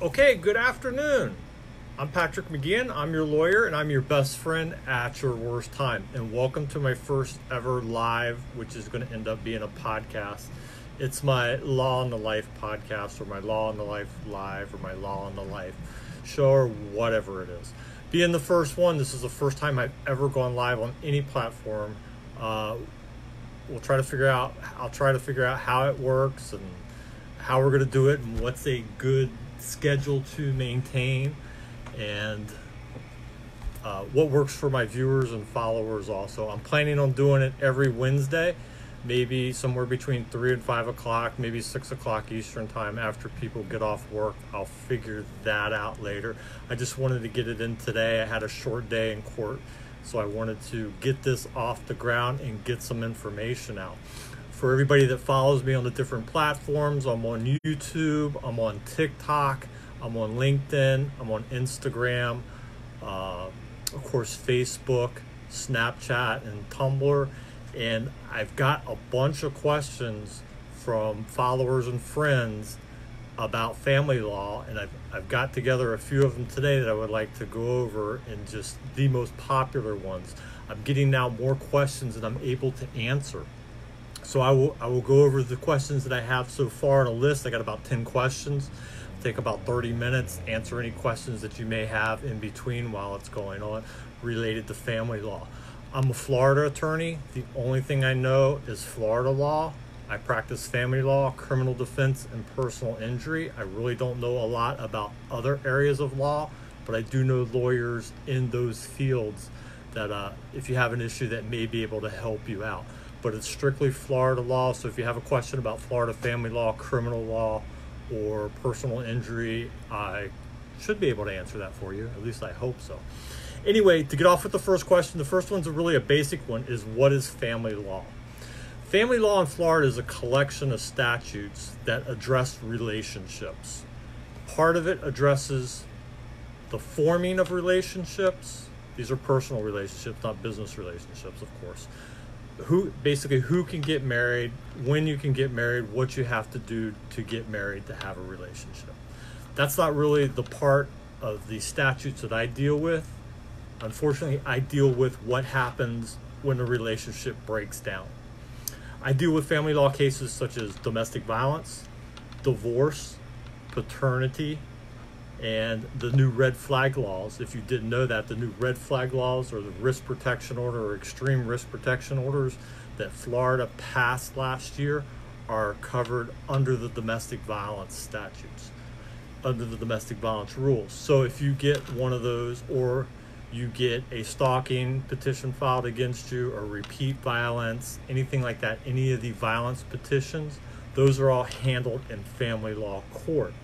Okay, good afternoon. I'm Patrick McGeehan. I'm your lawyer and I'm your best friend at your worst time. And welcome to my first ever live, which is going to end up being a podcast. It's my Law on the Life podcast, or my Law on the Life live, or my Law on the Life show, or whatever it is. Being the first one, this is the first time I've ever gone live on any platform. Uh, we'll try to figure out, I'll try to figure out how it works and how we're going to do it and what's a good schedule to maintain and uh, what works for my viewers and followers also. I'm planning on doing it every wednesday maybe somewhere between 3 and 5 o'clock maybe 6 o'clock eastern time after people get off work. I'll figure that out later. I just wanted to get it in today. I had a short day in court so i wanted to get this off the ground and get some information out for everybody that follows me on the different platforms. I'm on YouTube, I'm on TikTok, I'm on LinkedIn, I'm on Instagram, uh, of course, Facebook, Snapchat, and Tumblr. And I've got a bunch of questions from followers and friends about family law, and I've, I've got together a few of them today that I would like to go over and just the most popular ones. I'm getting now more questions than I'm able to answer. So I will I will go over the questions that I have so far on a list. I got about 10 questions. Take about 30 minutes, answer any questions that you may have in between while it's going on related to family law. I'm a Florida attorney. The only thing I know is Florida law. I practice family law, criminal defense, and personal injury. I really don't know a lot about other areas of law, but I do know lawyers in those fields that uh, if you have an issue that may be able to help you out but it's strictly Florida law. So if you have a question about Florida family law, criminal law, or personal injury, I should be able to answer that for you. At least I hope so. Anyway, to get off with the first question, the first one's really a basic one is what is family law? Family law in Florida is a collection of statutes that address relationships. Part of it addresses the forming of relationships. These are personal relationships, not business relationships, of course who basically who can get married, when you can get married, what you have to do to get married to have a relationship. That's not really the part of the statutes that I deal with. Unfortunately, I deal with what happens when a relationship breaks down. I deal with family law cases such as domestic violence, divorce, paternity, and the new red flag laws. If you didn't know that, the new red flag laws or the risk protection order or extreme risk protection orders that Florida passed last year are covered under the domestic violence statutes, under the domestic violence rules. So if you get one of those or you get a stalking petition filed against you or repeat violence, anything like that, any of the violence petitions, those are all handled in family law court.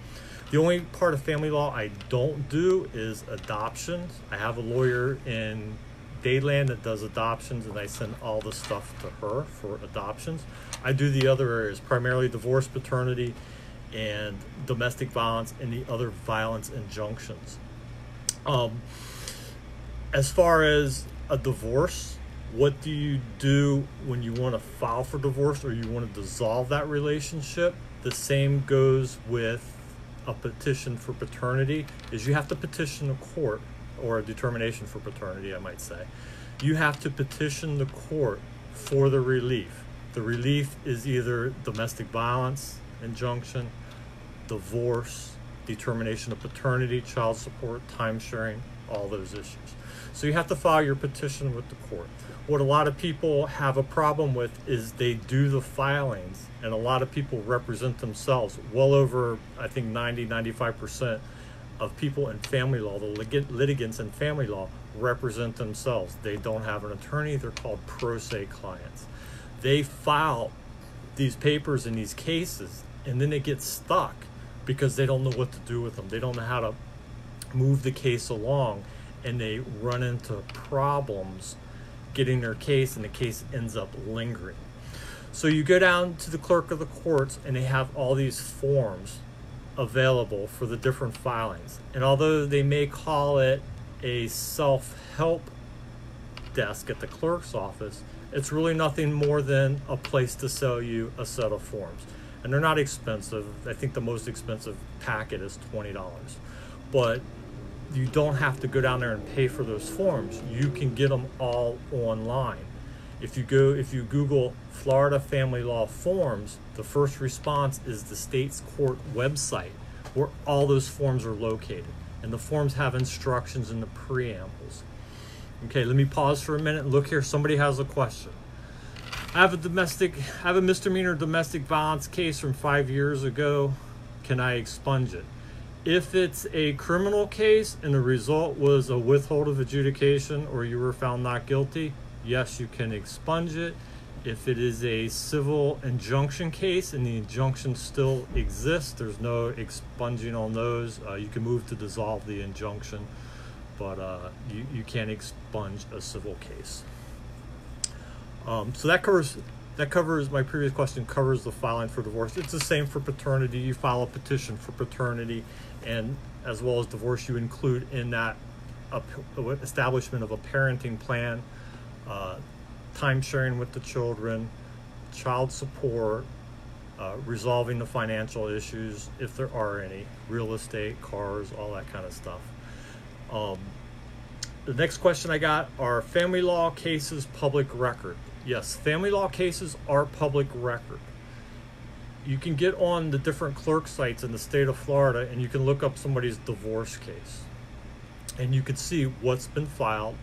The only part of family law I don't do is adoptions. I have a lawyer in Dayland that does adoptions, and I send all the stuff to her for adoptions. I do the other areas, primarily divorce, paternity, and domestic violence, and the other violence injunctions. Um, as far as a divorce, what do you do when you want to file for divorce or you want to dissolve that relationship? The same goes with a petition for paternity is you have to petition the court or a determination for paternity, I might say. You have to petition the court for the relief. The relief is either domestic violence injunction, divorce, determination of paternity, child support, time sharing, all those issues. So you have to file your petition with the court. What a lot of people have a problem with is they do the filings, and a lot of people represent themselves. Well over, I think, 90, 95% of people in family law, the litigants in family law, represent themselves. They don't have an attorney, they're called pro se clients. They file these papers in these cases, and then they get stuck because they don't know what to do with them. They don't know how to move the case along and they run into problems getting their case and the case ends up lingering. So you go down to the clerk of the courts and they have all these forms available for the different filings. And although they may call it a self help desk at the clerk's office, it's really nothing more than a place to sell you a set of forms. and they're not expensive. I think the most expensive packet is twenty dollars, but you don't have to go down there and pay for those forms. You can get them all online. If you go, if you Google Florida Family Law Forms, the first response is the state's court website where all those forms are located. And the forms have instructions in the preambles. Okay, let me pause for a minute. Look here, somebody has a question. I have a domestic, I have a misdemeanor domestic violence case from five years ago. Can I expunge it? If it's a criminal case and the result was a withhold of adjudication or you were found not guilty, yes, you can expunge it. If it is a civil injunction case and the injunction still exists, there's no expunging on those. Uh, you can move to dissolve the injunction, but uh, you, you can't expunge a civil case. Um, so that covers that covers my previous question covers the filing for divorce. It's the same for paternity. You file a petition for paternity, and as well as divorce, you include in that establishment of a parenting plan uh, time sharing with the children, child support, uh, resolving the financial issues if there are any, real estate, cars, all that kind of stuff. Um, the next question I got are family law cases public record? Yes, family law cases are public record. You can get on the different clerk sites in the state of Florida and you can look up somebody's divorce case. And you can see what's been filed,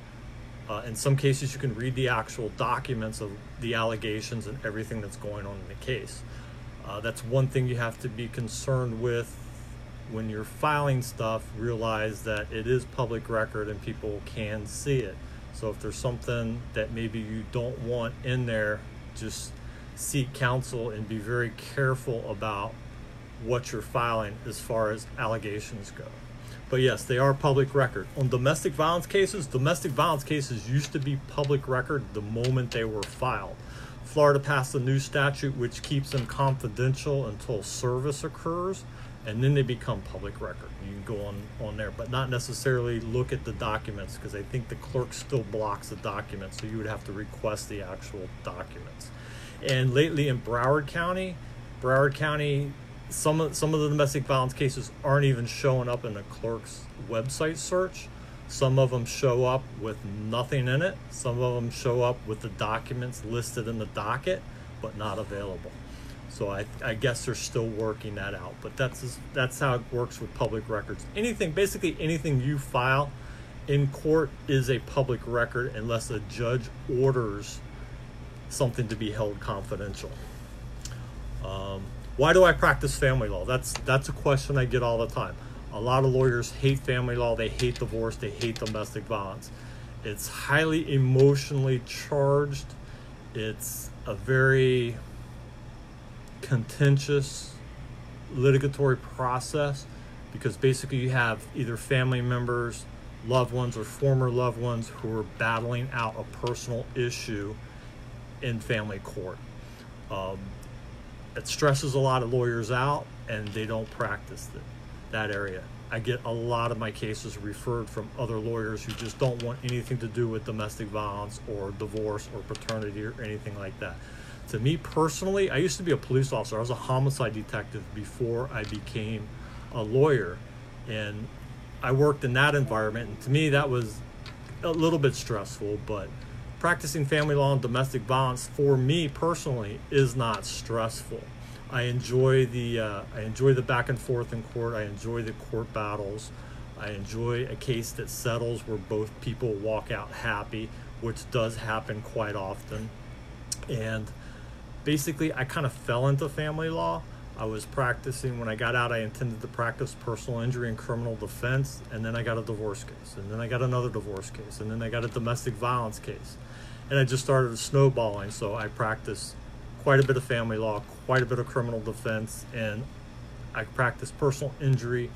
uh, in some cases, you can read the actual documents of the allegations and everything that's going on in the case. Uh, that's one thing you have to be concerned with when you're filing stuff. Realize that it is public record and people can see it. So if there's something that maybe you don't want in there, just seek counsel and be very careful about what you're filing as far as allegations go. But yes, they are public record. On domestic violence cases, domestic violence cases used to be public record the moment they were filed. Florida passed a new statute which keeps them confidential until service occurs, and then they become public record. You can go on, on there, but not necessarily look at the documents because I think the clerk still blocks the documents, so you would have to request the actual documents. And lately in Broward County, Broward County some of some of the domestic violence cases aren't even showing up in the clerk's website search. Some of them show up with nothing in it. Some of them show up with the documents listed in the docket, but not available. So I, I guess they're still working that out. But that's that's how it works with public records. Anything, basically anything you file in court is a public record unless a judge orders something to be held confidential. Um, why do I practice family law? That's that's a question I get all the time. A lot of lawyers hate family law, they hate divorce, they hate domestic violence. It's highly emotionally charged. It's a very contentious litigatory process because basically you have either family members, loved ones, or former loved ones who are battling out a personal issue in family court. Um, it stresses a lot of lawyers out and they don't practice the, that area. I get a lot of my cases referred from other lawyers who just don't want anything to do with domestic violence or divorce or paternity or anything like that. To me personally, I used to be a police officer. I was a homicide detective before I became a lawyer. And I worked in that environment. And to me, that was a little bit stressful, but practicing family law and domestic violence for me personally is not stressful. I enjoy the uh, I enjoy the back and forth in court. I enjoy the court battles. I enjoy a case that settles where both people walk out happy, which does happen quite often. And basically, I kind of fell into family law. I was practicing when I got out. I intended to practice personal injury and criminal defense, and then I got a divorce case, and then I got another divorce case, and then I got a domestic violence case and I just started snowballing. So I practice quite a bit of family law, quite a bit of criminal defense, and I practice personal injury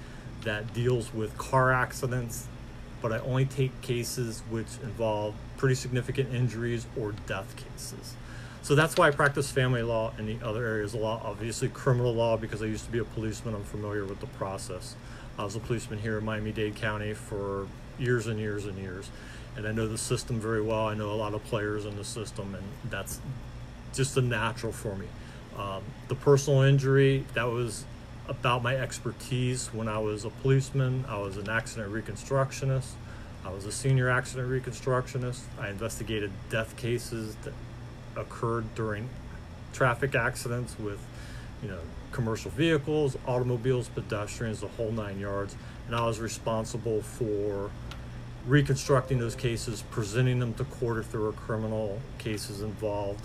that deals with car accidents, but I only take cases which involve pretty significant injuries or death cases. So that's why I practice family law in the other areas of law. Obviously, criminal law because I used to be a policeman. I'm familiar with the process. I was a policeman here in Miami Dade County for years and years and years and I know the system very well. I know a lot of players in the system, and that's just a natural for me. Um, the personal injury, that was about my expertise when I was a policeman. I was an accident reconstructionist. I was a senior accident reconstructionist. I investigated death cases occurred during traffic accidents with, you know, commercial vehicles, automobiles, pedestrians, the whole nine yards. And I was responsible for reconstructing those cases, presenting them to court if there were criminal cases involved,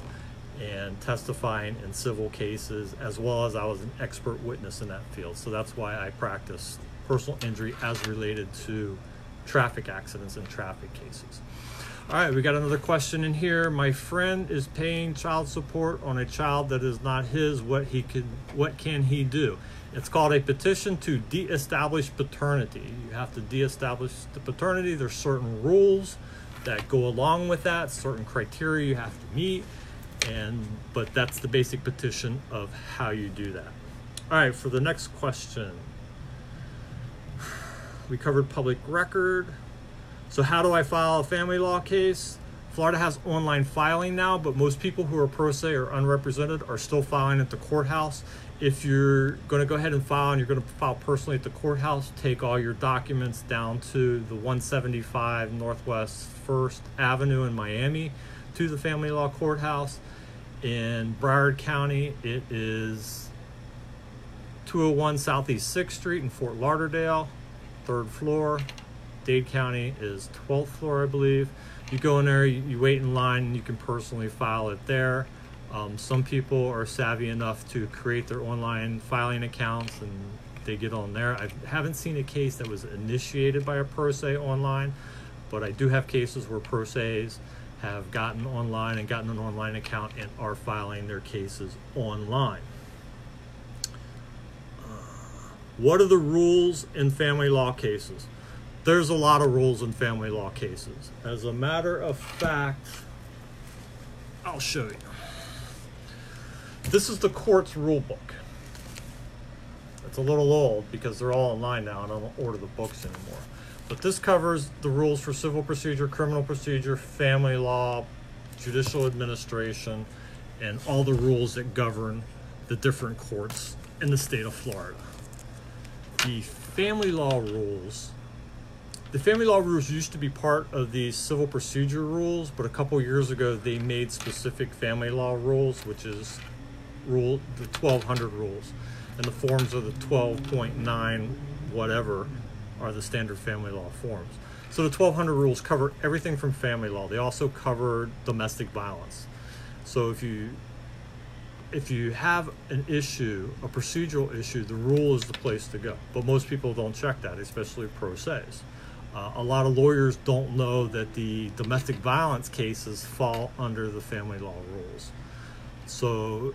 and testifying in civil cases, as well as I was an expert witness in that field. So that's why I practiced personal injury as related to traffic accidents and traffic cases. All right, we got another question in here. My friend is paying child support on a child that is not his. What he can what can he do? It's called a petition to de-establish paternity. You have to de-establish the paternity. There's certain rules that go along with that, certain criteria you have to meet, and but that's the basic petition of how you do that. All right, for the next question, we covered public record. So, how do I file a family law case? Florida has online filing now, but most people who are pro se or unrepresented are still filing at the courthouse. If you're going to go ahead and file and you're going to file personally at the courthouse, take all your documents down to the 175 Northwest First Avenue in Miami to the family law courthouse. In Broward County, it is 201 Southeast 6th Street in Fort Lauderdale, third floor. Dade County is 12th floor, I believe. You go in there, you, you wait in line, and you can personally file it there. Um, some people are savvy enough to create their online filing accounts and they get on there. I haven't seen a case that was initiated by a pro se online, but I do have cases where pro ses have gotten online and gotten an online account and are filing their cases online. Uh, what are the rules in family law cases? There's a lot of rules in family law cases. As a matter of fact, I'll show you. This is the court's rule book. It's a little old because they're all online now and I don't order the books anymore. But this covers the rules for civil procedure, criminal procedure, family law, judicial administration, and all the rules that govern the different courts in the state of Florida. The family law rules the family law rules used to be part of the civil procedure rules, but a couple years ago they made specific family law rules, which is rule the 1200 rules, and the forms of the 12.9 whatever are the standard family law forms. So the 1200 rules cover everything from family law. They also cover domestic violence. So if you if you have an issue, a procedural issue, the rule is the place to go. But most people don't check that, especially pro ses. Uh, a lot of lawyers don't know that the domestic violence cases fall under the family law rules. So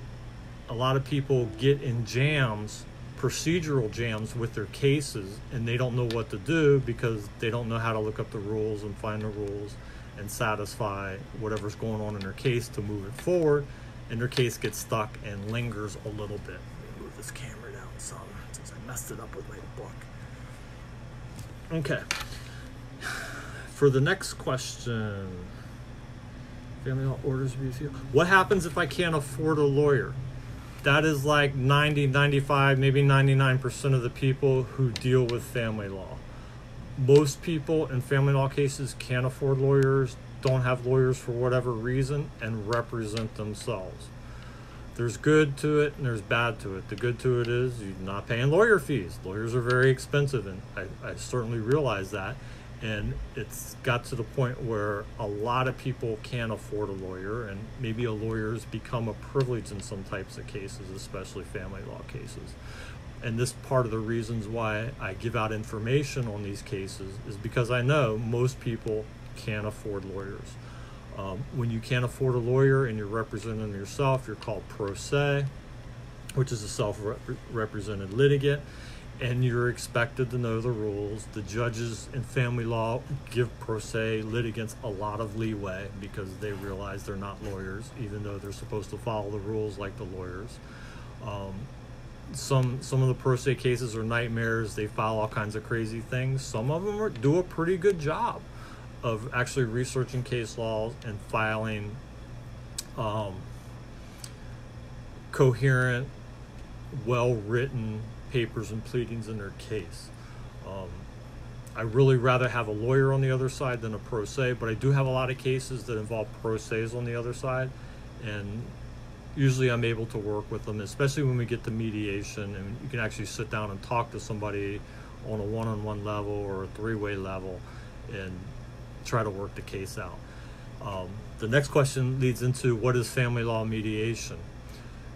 a lot of people get in jams, procedural jams with their cases, and they don't know what to do because they don't know how to look up the rules and find the rules and satisfy whatever's going on in their case to move it forward. And their case gets stuck and lingers a little bit. Move this camera down some since I messed it up with my book. Okay for the next question, family law orders review. What happens if I can't afford a lawyer? That is like 90, 95, maybe 99% of the people who deal with family law. Most people in family law cases can't afford lawyers, don't have lawyers for whatever reason, and represent themselves. There's good to it and there's bad to it. The good to it is you're not paying lawyer fees. Lawyers are very expensive, and I, I certainly realize that and it's got to the point where a lot of people can't afford a lawyer and maybe a lawyer has become a privilege in some types of cases especially family law cases. And this part of the reasons why i give out information on these cases is because i know most people can't afford lawyers. Um, when you can't afford a lawyer and you're representing yourself you're called pro se which is a self-represented litigant and you're expected to know the rules. The judges in family law give pro se litigants a lot of leeway because they realize they're not lawyers, even though they're supposed to follow the rules like the lawyers. Um, some some of the pro se cases are nightmares. They file all kinds of crazy things. Some of them are, do a pretty good job of actually researching case laws and filing um, coherent, well written papers and pleadings in their case. Um, I really rather have a lawyer on the other side than a pro se, but I do have a lot of cases that involve pro ses on the other side, and usually I'm able to work with them, especially when we get to mediation and you can actually sit down and talk to somebody on a one-on-one level or a three-way level and try to work the case out. Um, the next question leads into what is family law mediation?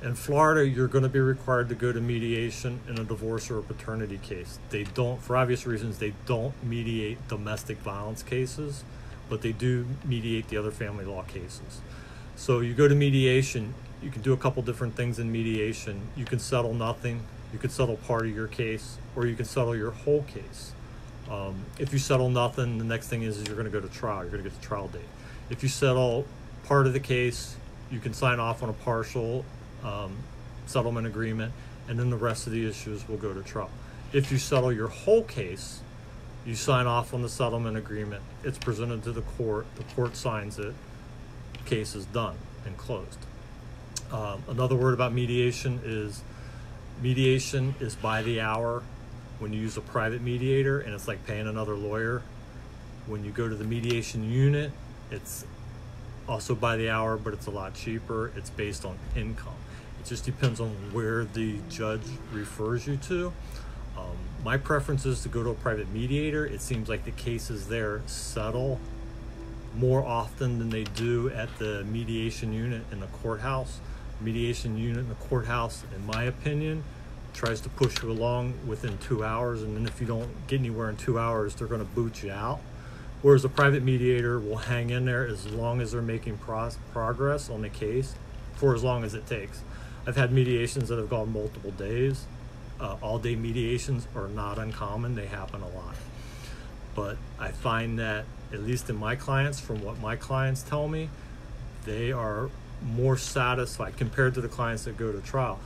In Florida, you're going to be required to go to mediation in a divorce or a paternity case. They don't, for obvious reasons, they don't mediate domestic violence cases, but they do mediate the other family law cases. So you go to mediation, you can do a couple different things in mediation. You can settle nothing, you can settle part of your case, or you can settle your whole case. Um, if you settle nothing, the next thing is, is you're going to go to trial. You're going to get the trial date. If you settle part of the case, you can sign off on a partial um, settlement agreement, and then the rest of the issues will go to trial. If you settle your whole case, you sign off on the settlement agreement. It's presented to the court. The court signs it. Case is done and closed. Um, another word about mediation is mediation is by the hour when you use a private mediator, and it's like paying another lawyer. When you go to the mediation unit, it's also by the hour, but it's a lot cheaper. It's based on income. It just depends on where the judge refers you to. Um, my preference is to go to a private mediator. It seems like the cases there settle more often than they do at the mediation unit in the courthouse. Mediation unit in the courthouse, in my opinion, tries to push you along within two hours, and then if you don't get anywhere in two hours, they're going to boot you out. Whereas a private mediator will hang in there as long as they're making pro- progress on the case for as long as it takes. I've had mediations that have gone multiple days. Uh, all day mediations are not uncommon, they happen a lot. But I find that, at least in my clients, from what my clients tell me, they are more satisfied compared to the clients that go to trial.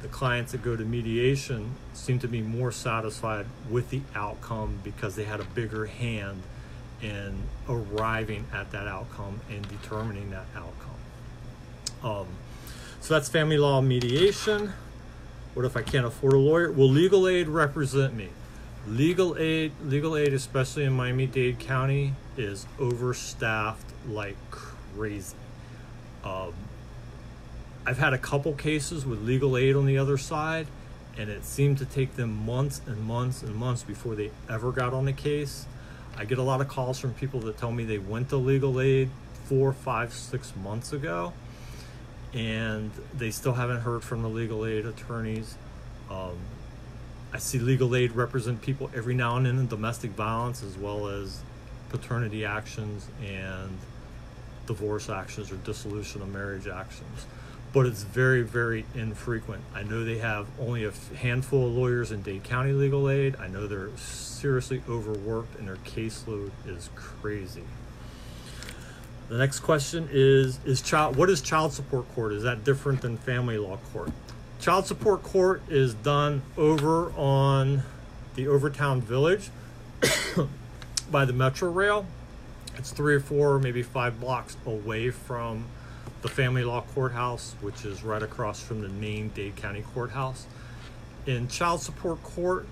The clients that go to mediation seem to be more satisfied with the outcome because they had a bigger hand in arriving at that outcome and determining that outcome. Um, so that's family law mediation. What if I can't afford a lawyer? Will legal aid represent me? Legal aid, legal aid, especially in Miami-Dade County, is overstaffed like crazy. Um, I've had a couple cases with legal aid on the other side, and it seemed to take them months and months and months before they ever got on the case. I get a lot of calls from people that tell me they went to legal aid four, five, six months ago, and they still haven't heard from the legal aid attorneys. Um, I see legal aid represent people every now and then in domestic violence as well as paternity actions and divorce actions or dissolution of marriage actions. But it's very, very infrequent. I know they have only a handful of lawyers in Dade County legal aid. I know they're seriously overworked and their caseload is crazy. The next question is is child what is child support court? Is that different than family law court? Child support court is done over on the Overtown Village by the Metro Rail. It's three or four, maybe five blocks away from the family law courthouse, which is right across from the main Dade County courthouse. In child support court,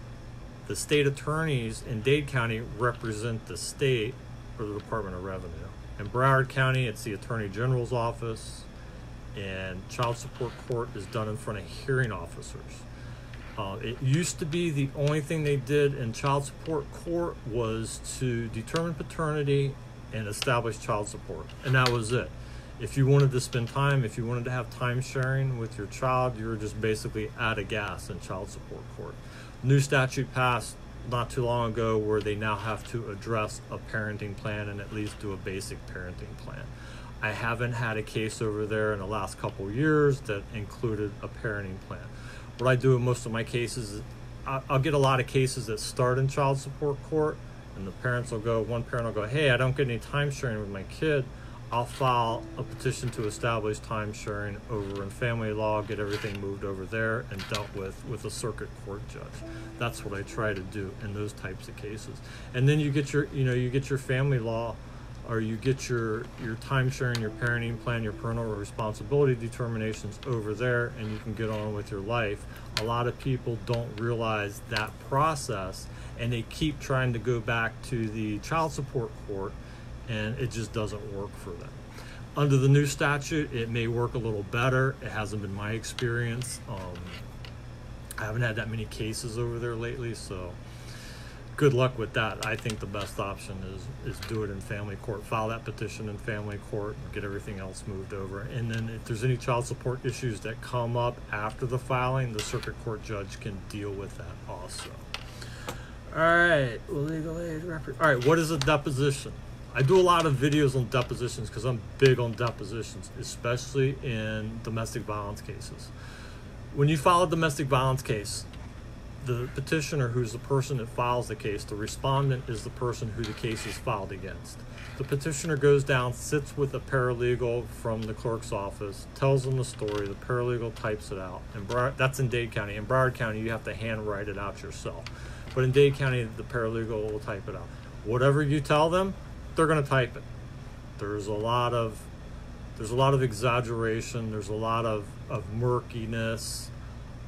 the state attorneys in Dade County represent the state or the Department of Revenue. In Broward County, it's the Attorney General's office, and child support court is done in front of hearing officers. Uh, it used to be the only thing they did in child support court was to determine paternity and establish child support, and that was it. If you wanted to spend time, if you wanted to have time sharing with your child, you were just basically out of gas in child support court. New statute passed not too long ago where they now have to address a parenting plan and at least do a basic parenting plan. I haven't had a case over there in the last couple years that included a parenting plan. What I do in most of my cases I'll get a lot of cases that start in child support court, and the parents will go, one parent will go, Hey, I don't get any time sharing with my kid. I'll file a petition to establish time sharing over in family law, get everything moved over there and dealt with with a circuit court judge. That's what I try to do in those types of cases. And then you get your, you know, you get your family law or you get your your time sharing, your parenting plan, your parental responsibility determinations over there, and you can get on with your life. A lot of people don't realize that process, and they keep trying to go back to the child support court, and it just doesn't work for them. Under the new statute, it may work a little better. It hasn't been my experience. Um, I haven't had that many cases over there lately, so good luck with that. I think the best option is is do it in family court. File that petition in family court get everything else moved over. And then if there's any child support issues that come up after the filing, the circuit court judge can deal with that also. All right, legal aid record. All right, what is a deposition? I do a lot of videos on depositions because I'm big on depositions, especially in domestic violence cases. When you file a domestic violence case, the petitioner, who's the person that files the case, the respondent is the person who the case is filed against. The petitioner goes down, sits with a paralegal from the clerk's office, tells them the story. The paralegal types it out, and that's in Dade County. In Broward County, you have to handwrite it out yourself, but in Dade County, the paralegal will type it out. Whatever you tell them, they're going to type it. There's a lot of there's a lot of exaggeration. There's a lot of, of murkiness,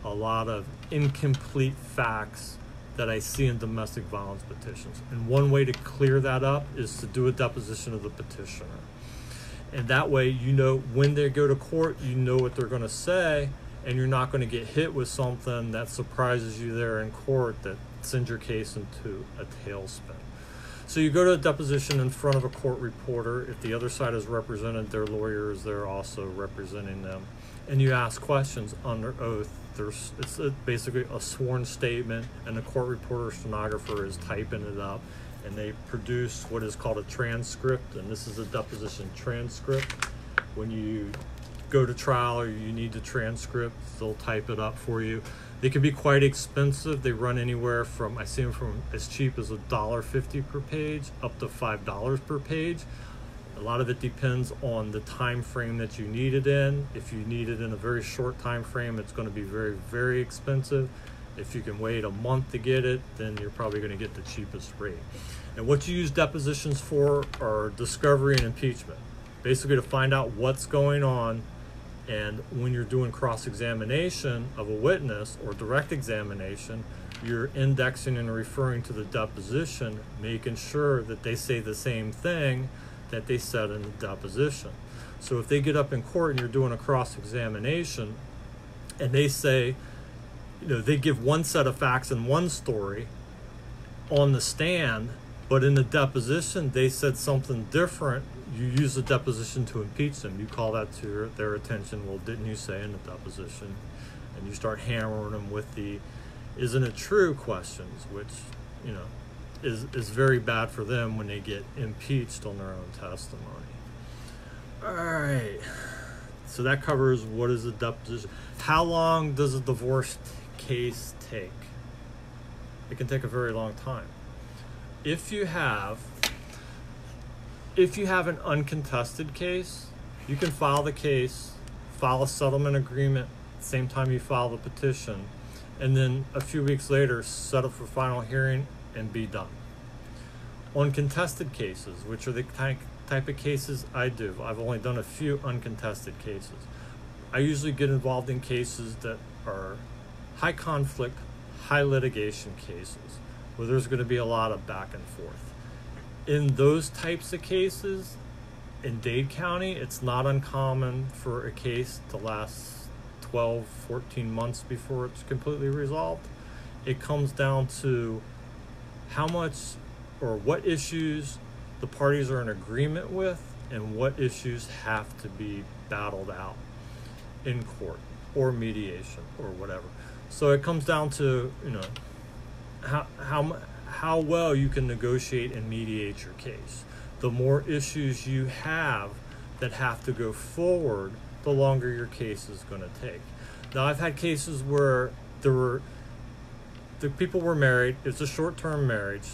a lot of incomplete facts that I see in domestic violence petitions. And one way to clear that up is to do a deposition of the petitioner. And that way, you know, when they go to court, you know what they're going to say, and you're not going to get hit with something that surprises you there in court that sends your case into a tailspin. So you go to a deposition in front of a court reporter. If the other side is represented, their lawyer is there also representing them. And you ask questions under oath. There's it's a, basically a sworn statement, and the court reporter stenographer is typing it up, and they produce what is called a transcript. And this is a deposition transcript. When you go to trial or you need the transcript, they'll type it up for you. They can be quite expensive. They run anywhere from I see them from as cheap as a dollar fifty per page up to five dollars per page. A lot of it depends on the time frame that you need it in. If you need it in a very short time frame, it's going to be very very expensive. If you can wait a month to get it, then you're probably going to get the cheapest rate. And what you use depositions for are discovery and impeachment. Basically to find out what's going on and when you're doing cross examination of a witness or direct examination, you're indexing and referring to the deposition, making sure that they say the same thing that they said in the deposition. So if they get up in court and you're doing a cross examination and they say, you know, they give one set of facts and one story on the stand, but in the deposition they said something different you use the deposition to impeach them. You call that to their, attention. Well, didn't you say in the deposition? And you start hammering them with the isn't it true questions, which, you know, is, is very bad for them when they get impeached on their own testimony. All right. So that covers what is a deposition. How long does a divorce case take? It can take a very long time. If you have if you have an uncontested case, you can file the case, file a settlement agreement, same time you file the petition, and then a few weeks later settle for final hearing and be done. On contested cases, which are the type of cases I do, I've only done a few uncontested cases. I usually get involved in cases that are high conflict, high litigation cases where there's going to be a lot of back and forth in those types of cases in Dade County, it's not uncommon for a case to last 12, 14 months before it's completely resolved. It comes down to how much or what issues the parties are in agreement with and what issues have to be battled out in court or mediation or whatever. So it comes down to, you know, how how how well you can negotiate and mediate your case. The more issues you have that have to go forward, the longer your case is going to take. Now, I've had cases where there were the people were married. It's a short-term marriage.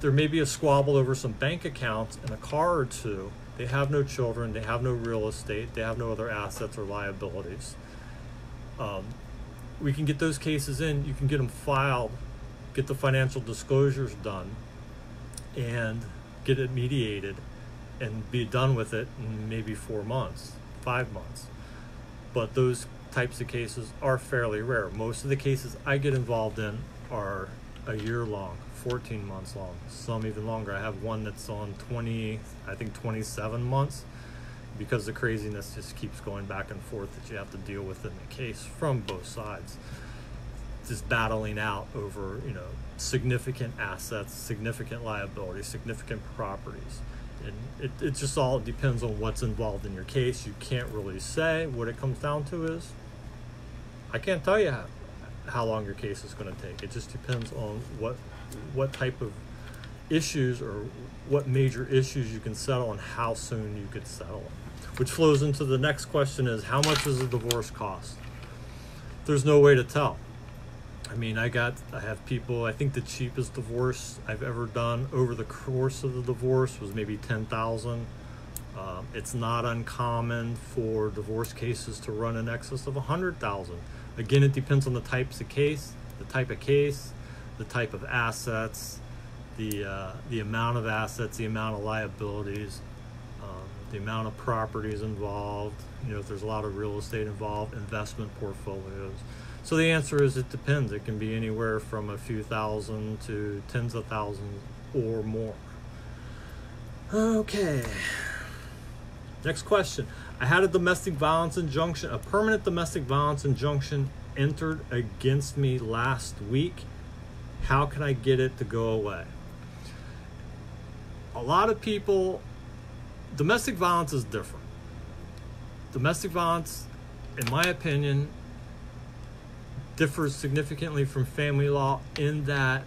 There may be a squabble over some bank accounts and a car or two. They have no children. They have no real estate. They have no other assets or liabilities. Um, we can get those cases in. You can get them filed get the financial disclosures done and get it mediated and be done with it in maybe four months, five months. But those types of cases are fairly rare. Most of the cases I get involved in are a year long, 14 months long, some even longer. I have one that's on 20, I think 27 months because the craziness just keeps going back and forth that you have to deal with in the case from both sides. Just battling out over, you know, significant assets, significant liabilities, significant properties. And it, it just all depends on what's involved in your case. You can't really say. What it comes down to is I can't tell you how, how long your case is going to take. It just depends on what what type of issues or what major issues you can settle and how soon you could settle them which flows into the next question is how much does a divorce cost there's no way to tell i mean i got i have people i think the cheapest divorce i've ever done over the course of the divorce was maybe 10000 um, it's not uncommon for divorce cases to run in excess of 100000 again it depends on the types of case the type of case the type of assets the uh, the amount of assets the amount of liabilities the amount of properties involved, you know, if there's a lot of real estate involved, investment portfolios. So the answer is it depends. It can be anywhere from a few thousand to tens of thousands or more. Okay. Next question. I had a domestic violence injunction, a permanent domestic violence injunction entered against me last week. How can I get it to go away? A lot of people domestic violence is different. Domestic violence, in my opinion, differs significantly from family law in that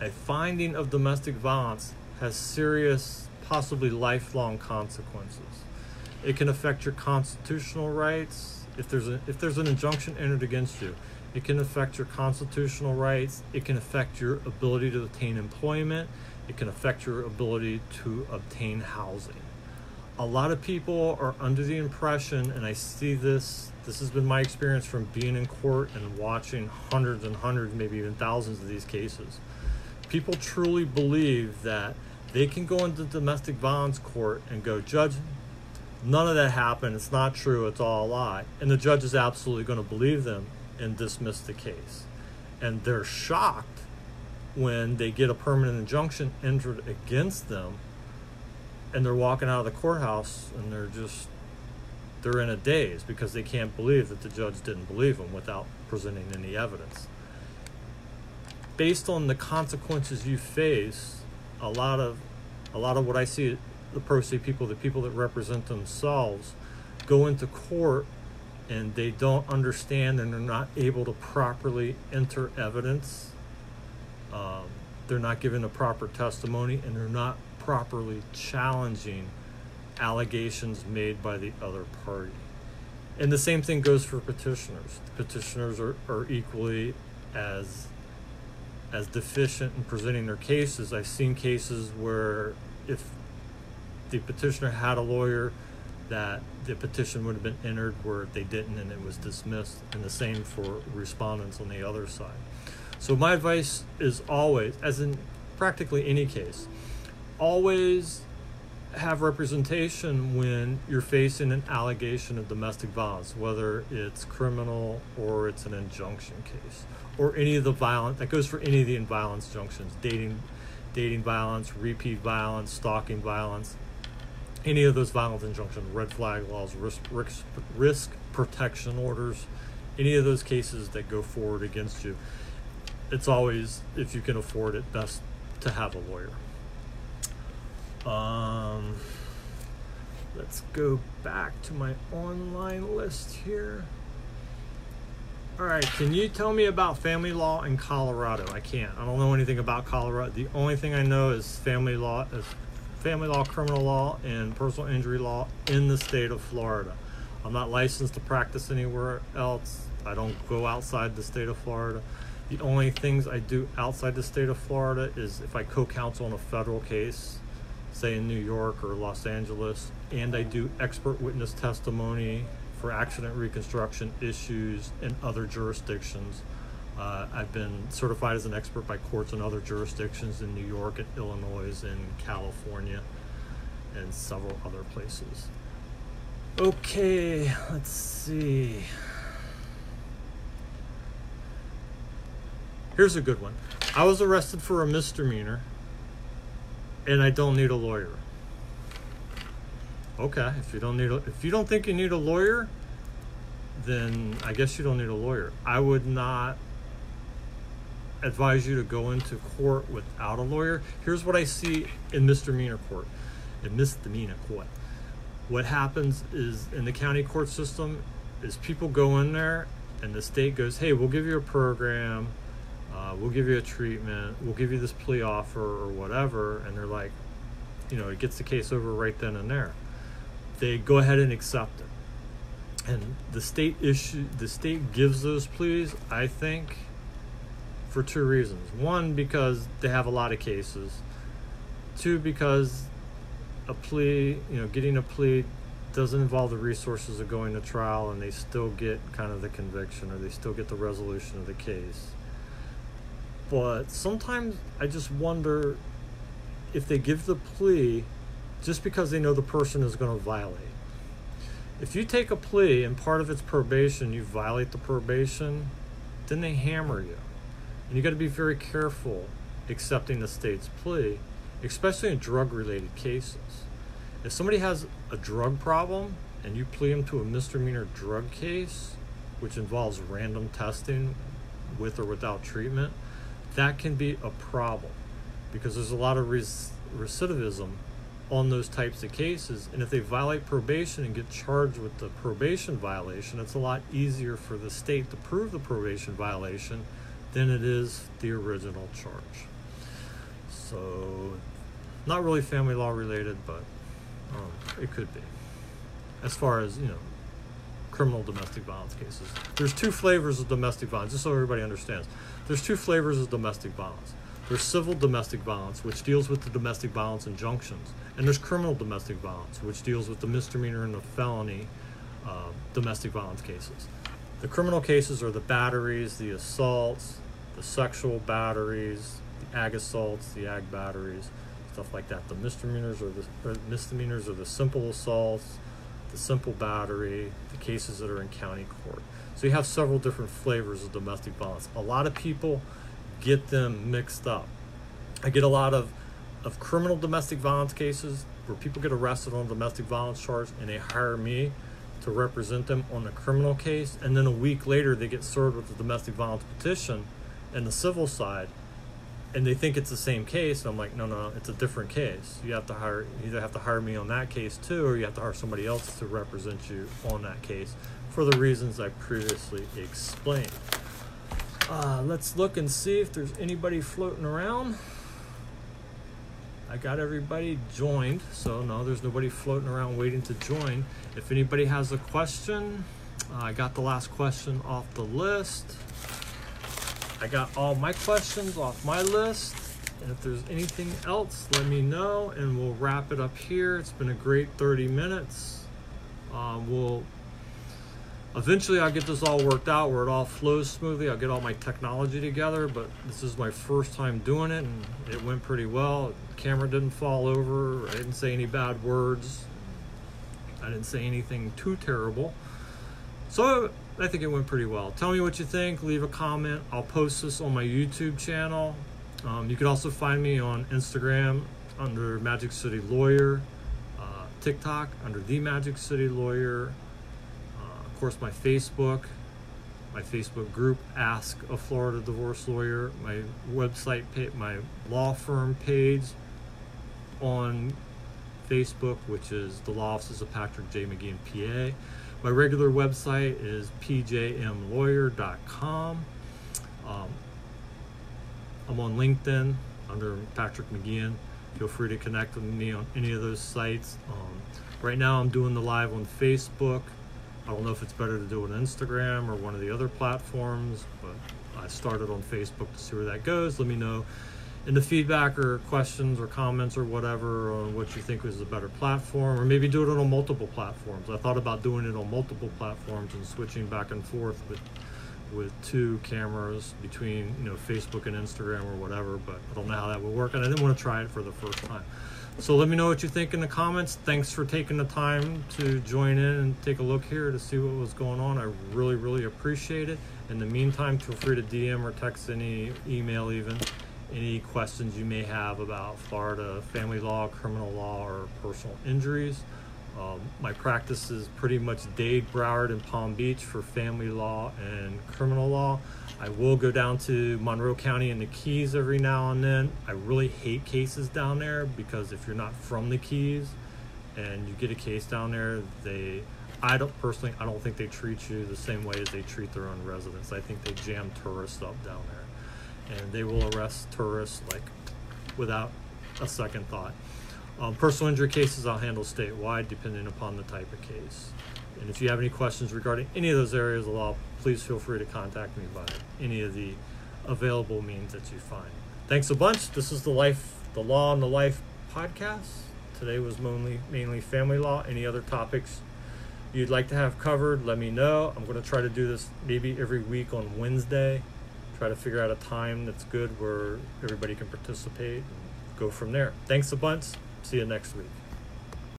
a finding of domestic violence has serious, possibly lifelong consequences. It can affect your constitutional rights. If there's a, if there's an injunction entered against you, it can affect your constitutional rights. It can affect your ability to obtain employment. It can affect your ability to obtain housing a lot of people are under the impression, and I see this, this has been my experience from being in court and watching hundreds and hundreds, maybe even thousands of these cases. People truly believe that they can go into domestic violence court and go, Judge, none of that happened. It's not true. It's all a lie. And the judge is absolutely going to believe them and dismiss the case. And they're shocked when they get a permanent injunction entered against them and they're walking out of the courthouse and they're just they're in a daze because they can't believe that the judge didn't believe them without presenting any evidence. Based on the consequences you face, a lot of a lot of what I see the pro se people, the people that represent themselves, go into court and they don't understand and they're not able to properly enter evidence. Um, they're not given a proper testimony and they're not properly challenging allegations made by the other party. And the same thing goes for petitioners. Petitioners are, are equally as as deficient in presenting their cases. I've seen cases where if the petitioner had a lawyer that the petition would have been entered where they didn't and it was dismissed and the same for respondents on the other side. So my advice is always as in practically any case always have representation when you're facing an allegation of domestic violence, whether it's criminal or it's an injunction case, or any of the violent that goes for any of the violence injunctions, dating, dating violence, repeat violence, stalking violence, any of those violence injunctions, red flag laws, risk, risk, risk protection orders, any of those cases that go forward against you. It's always, if you can afford it, best to have a lawyer. Um, let's go back to my online list here. All right, can you tell me about family law in Colorado? I can't. I don't know anything about Colorado. The only thing I know is family law is family law, criminal law, and personal injury law in the state of Florida. I'm not licensed to practice anywhere else. I don't go outside the state of Florida. The only things I do outside the state of Florida is if I co-counsel on a federal case say in New York or Los Angeles, and I do expert witness testimony for accident reconstruction issues in other jurisdictions. Uh, I've been certified as an expert by courts in other jurisdictions in New York and Illinois and California. and several other places. Okay, let's see. Here's a good one. I was arrested for a misdemeanor and I don't need a lawyer. Okay, if you don't need a, if you don't think you need a lawyer, then I guess you don't need a lawyer. I would not advise you to go into court without a lawyer. Here's what I see in misdemeanor court. In misdemeanor court. What happens is in the county court system is people go in there and the state goes, "Hey, we'll give you a program uh, we'll give you a treatment, we'll give you this plea offer or whatever, and they're like, you know, it gets the case over right then and there. They go ahead and accept it. And the state issue, the state gives those pleas, I think, for two reasons. One, because they have a lot of cases. Two, because a plea, you know, getting a plea doesn't involve the resources of going to trial and they still get kind of the conviction or they still get the resolution of the case but sometimes I just wonder if they give the plea just because they know the person is going to violate. If you take a plea and part of its probation, you violate the probation, then they hammer you. And you got to be very careful accepting the state's plea, especially in drug related cases. If somebody has a drug problem and you plea them to a misdemeanor drug case, which involves random testing with or without treatment, that can be a problem because there's a lot of recidivism on those types of cases. And if they violate probation and get charged with the probation violation, it's a lot easier for the state to prove the probation violation than it is the original charge. So, not really family law related, but um, it could be. As far as, you know, criminal domestic violence cases. There's two flavors of domestic violence, just so everybody understands. There's two flavors of domestic violence. There's civil domestic violence, which deals with the domestic violence injunctions, and there's criminal domestic violence, which deals with the misdemeanor and the felony uh, domestic violence cases. The criminal cases are the batteries, the assaults, the sexual batteries, the ag assaults, the ag batteries, stuff like that. The misdemeanors are the misdemeanors are the simple assaults, the simple battery, the cases that are in county court. So you have several different flavors of domestic violence. A lot of people get them mixed up. I get a lot of, of criminal domestic violence cases where people get arrested on a domestic violence charge and they hire me to represent them on the criminal case. And then a week later, they get served with a domestic violence petition in the civil side and they think it's the same case. I'm like, no, no, it's a different case. You have to hire, you either have to hire me on that case too, or you have to hire somebody else to represent you on that case for the reasons I previously explained. Uh, let's look and see if there's anybody floating around. I got everybody joined, so no, there's nobody floating around waiting to join. If anybody has a question, uh, I got the last question off the list. I got all my questions off my list. And if there's anything else, let me know and we'll wrap it up here. It's been a great 30 minutes. Uh, we'll eventually I'll get this all worked out where it all flows smoothly. I'll get all my technology together, but this is my first time doing it and it went pretty well. The camera didn't fall over. I didn't say any bad words. I didn't say anything too terrible. So I think it went pretty well. Tell me what you think. Leave a comment. I'll post this on my YouTube channel. Um, you can also find me on Instagram under Magic City Lawyer, uh, TikTok under The Magic City Lawyer. Uh, of course, my Facebook, my Facebook group, Ask a Florida Divorce Lawyer, my website, my law firm page on Facebook, which is the Law Offices of Patrick J. McGeehan, PA. My regular website is pjmlawyer.com. Um, I'm on LinkedIn under Patrick McGeehan. Feel free to connect with me on any of those sites. Um, right now, I'm doing the live on Facebook. I don't know if it's better to do it on Instagram or one of the other platforms, but I started on Facebook to see where that goes. Let me know in the feedback or questions or comments or whatever on what you think was a better platform, or maybe do it on multiple platforms. I thought about doing it on multiple platforms and switching back and forth with with two cameras between you know Facebook and Instagram or whatever, but I don't know how that would work, and I didn't want to try it for the first time. So let me know what you think in the comments. Thanks for taking the time to join in and take a look here to see what was going on. I really, really appreciate it. In the meantime, feel free to DM or text any email even any questions you may have about Florida family law, criminal law, or personal injuries. Um, my practice is pretty much Dade, Broward, and Palm Beach for family law and criminal law. I will go down to Monroe County and the Keys every now and then. I really hate cases down there because if you're not from the Keys and you get a case down there, they I don't personally I don't think they treat you the same way as they treat their own residents. I think they jam tourists up down there. And they will arrest tourists like without a second thought. Um, personal injury cases I'll handle statewide depending upon the type of case. And if you have any questions regarding any of those areas of law, please feel free to contact me by any of the available means that you find. Thanks a bunch. This is the Life, the Law and the Life podcast. Today was mainly mainly family law. Any other topics you'd like to have covered, let me know. I'm going to try to do this maybe every week on Wednesday. Try to figure out a time that's good where everybody can participate and go from there. Thanks a bunch. See you next week.